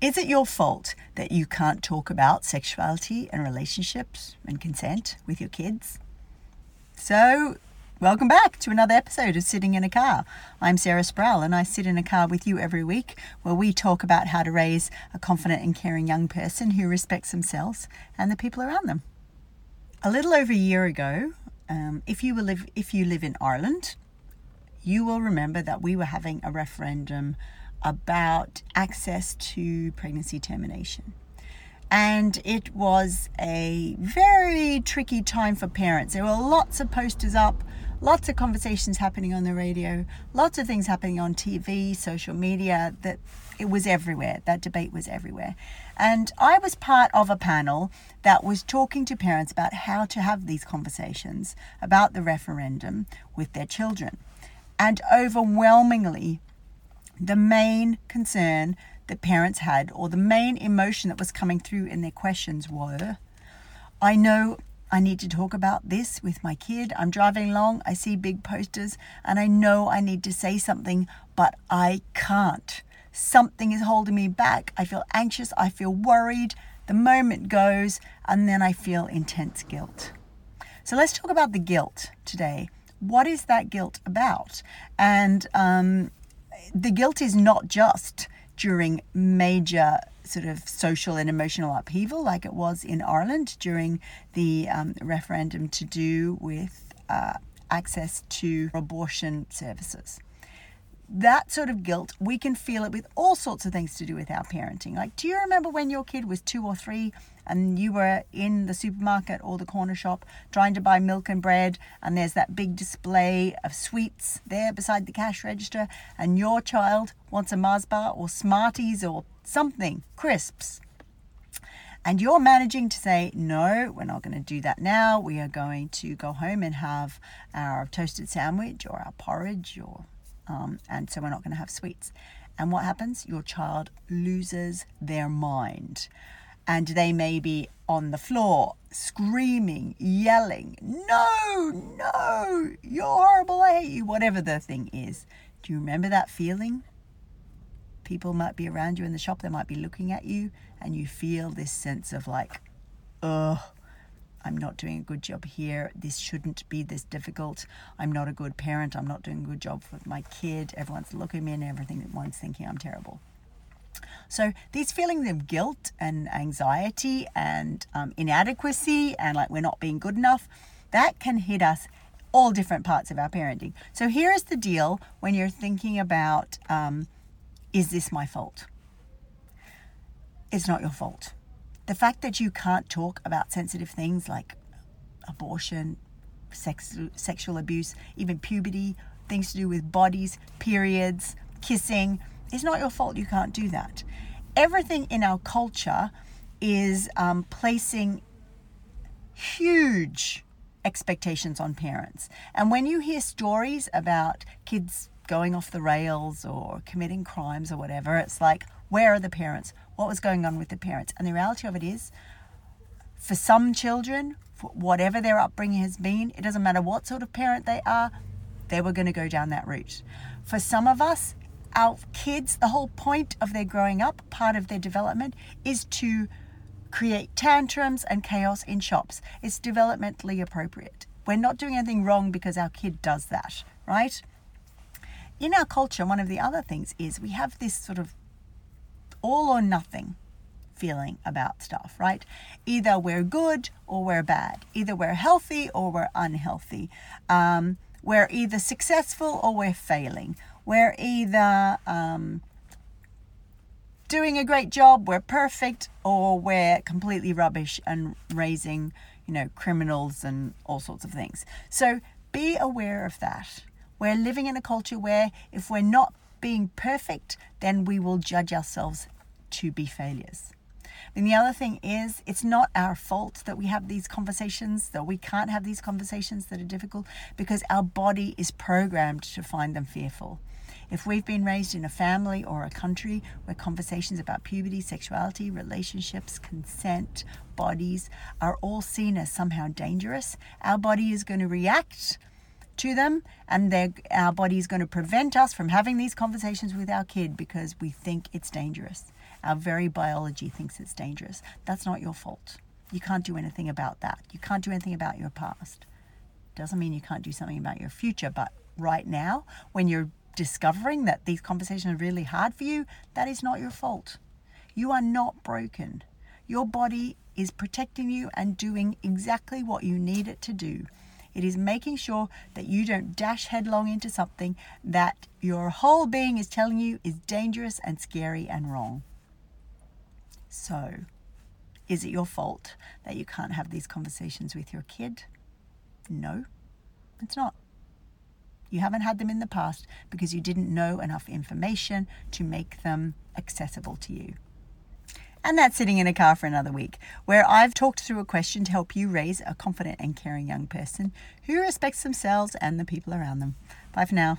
Is it your fault that you can't talk about sexuality and relationships and consent with your kids? So, welcome back to another episode of Sitting in a Car. I'm Sarah Sproul and I sit in a car with you every week where we talk about how to raise a confident and caring young person who respects themselves and the people around them. A little over a year ago, um, if you live if you live in Ireland, you will remember that we were having a referendum about access to pregnancy termination. And it was a very tricky time for parents. There were lots of posters up, lots of conversations happening on the radio, lots of things happening on TV, social media, that it was everywhere. That debate was everywhere. And I was part of a panel that was talking to parents about how to have these conversations about the referendum with their children. And overwhelmingly, the main concern that parents had, or the main emotion that was coming through in their questions, were I know I need to talk about this with my kid. I'm driving along, I see big posters, and I know I need to say something, but I can't. Something is holding me back. I feel anxious, I feel worried. The moment goes, and then I feel intense guilt. So let's talk about the guilt today. What is that guilt about? And um, the guilt is not just during major sort of social and emotional upheaval, like it was in Ireland during the um, referendum to do with uh, access to abortion services that sort of guilt, we can feel it with all sorts of things to do with our parenting. Like, do you remember when your kid was two or three and you were in the supermarket or the corner shop trying to buy milk and bread, and there's that big display of sweets there beside the cash register, and your child wants a Mars bar or Smarties or something, crisps? And you're managing to say, no, we're not going to do that now. We are going to go home and have our toasted sandwich or our porridge or um, and so we're not going to have sweets. And what happens? Your child loses their mind. And they may be on the floor screaming, yelling, No, no, you're horrible, I hate you, whatever the thing is. Do you remember that feeling? People might be around you in the shop, they might be looking at you, and you feel this sense of like, ugh, I'm not doing a good job here. This shouldn't be this difficult. I'm not a good parent. I'm not doing a good job with my kid. Everyone's looking me and everything. Everyone's thinking I'm terrible. So these feelings of guilt and anxiety and um, inadequacy and like we're not being good enough, that can hit us all different parts of our parenting. So here is the deal when you're thinking about um, is this my fault? It's not your fault the fact that you can't talk about sensitive things like abortion, sex, sexual abuse, even puberty, things to do with bodies, periods, kissing, is not your fault. You can't do that. Everything in our culture is um, placing huge expectations on parents. And when you hear stories about kids going off the rails or committing crimes or whatever, it's like, where are the parents? What was going on with the parents? And the reality of it is, for some children, for whatever their upbringing has been, it doesn't matter what sort of parent they are, they were going to go down that route. For some of us, our kids, the whole point of their growing up, part of their development, is to create tantrums and chaos in shops. It's developmentally appropriate. We're not doing anything wrong because our kid does that, right? In our culture, one of the other things is we have this sort of all or nothing feeling about stuff, right? Either we're good or we're bad. Either we're healthy or we're unhealthy. Um, we're either successful or we're failing. We're either um, doing a great job, we're perfect, or we're completely rubbish and raising, you know, criminals and all sorts of things. So be aware of that. We're living in a culture where if we're not being perfect, then we will judge ourselves to be failures. And the other thing is, it's not our fault that we have these conversations, that we can't have these conversations that are difficult, because our body is programmed to find them fearful. If we've been raised in a family or a country where conversations about puberty, sexuality, relationships, consent, bodies are all seen as somehow dangerous, our body is going to react to them, and our body is going to prevent us from having these conversations with our kid because we think it's dangerous. Our very biology thinks it's dangerous. That's not your fault. You can't do anything about that. You can't do anything about your past. Doesn't mean you can't do something about your future, but right now, when you're discovering that these conversations are really hard for you, that is not your fault. You are not broken. Your body is protecting you and doing exactly what you need it to do. It is making sure that you don't dash headlong into something that your whole being is telling you is dangerous and scary and wrong. So, is it your fault that you can't have these conversations with your kid? No, it's not. You haven't had them in the past because you didn't know enough information to make them accessible to you. And that's sitting in a car for another week, where I've talked through a question to help you raise a confident and caring young person who respects themselves and the people around them. Bye for now.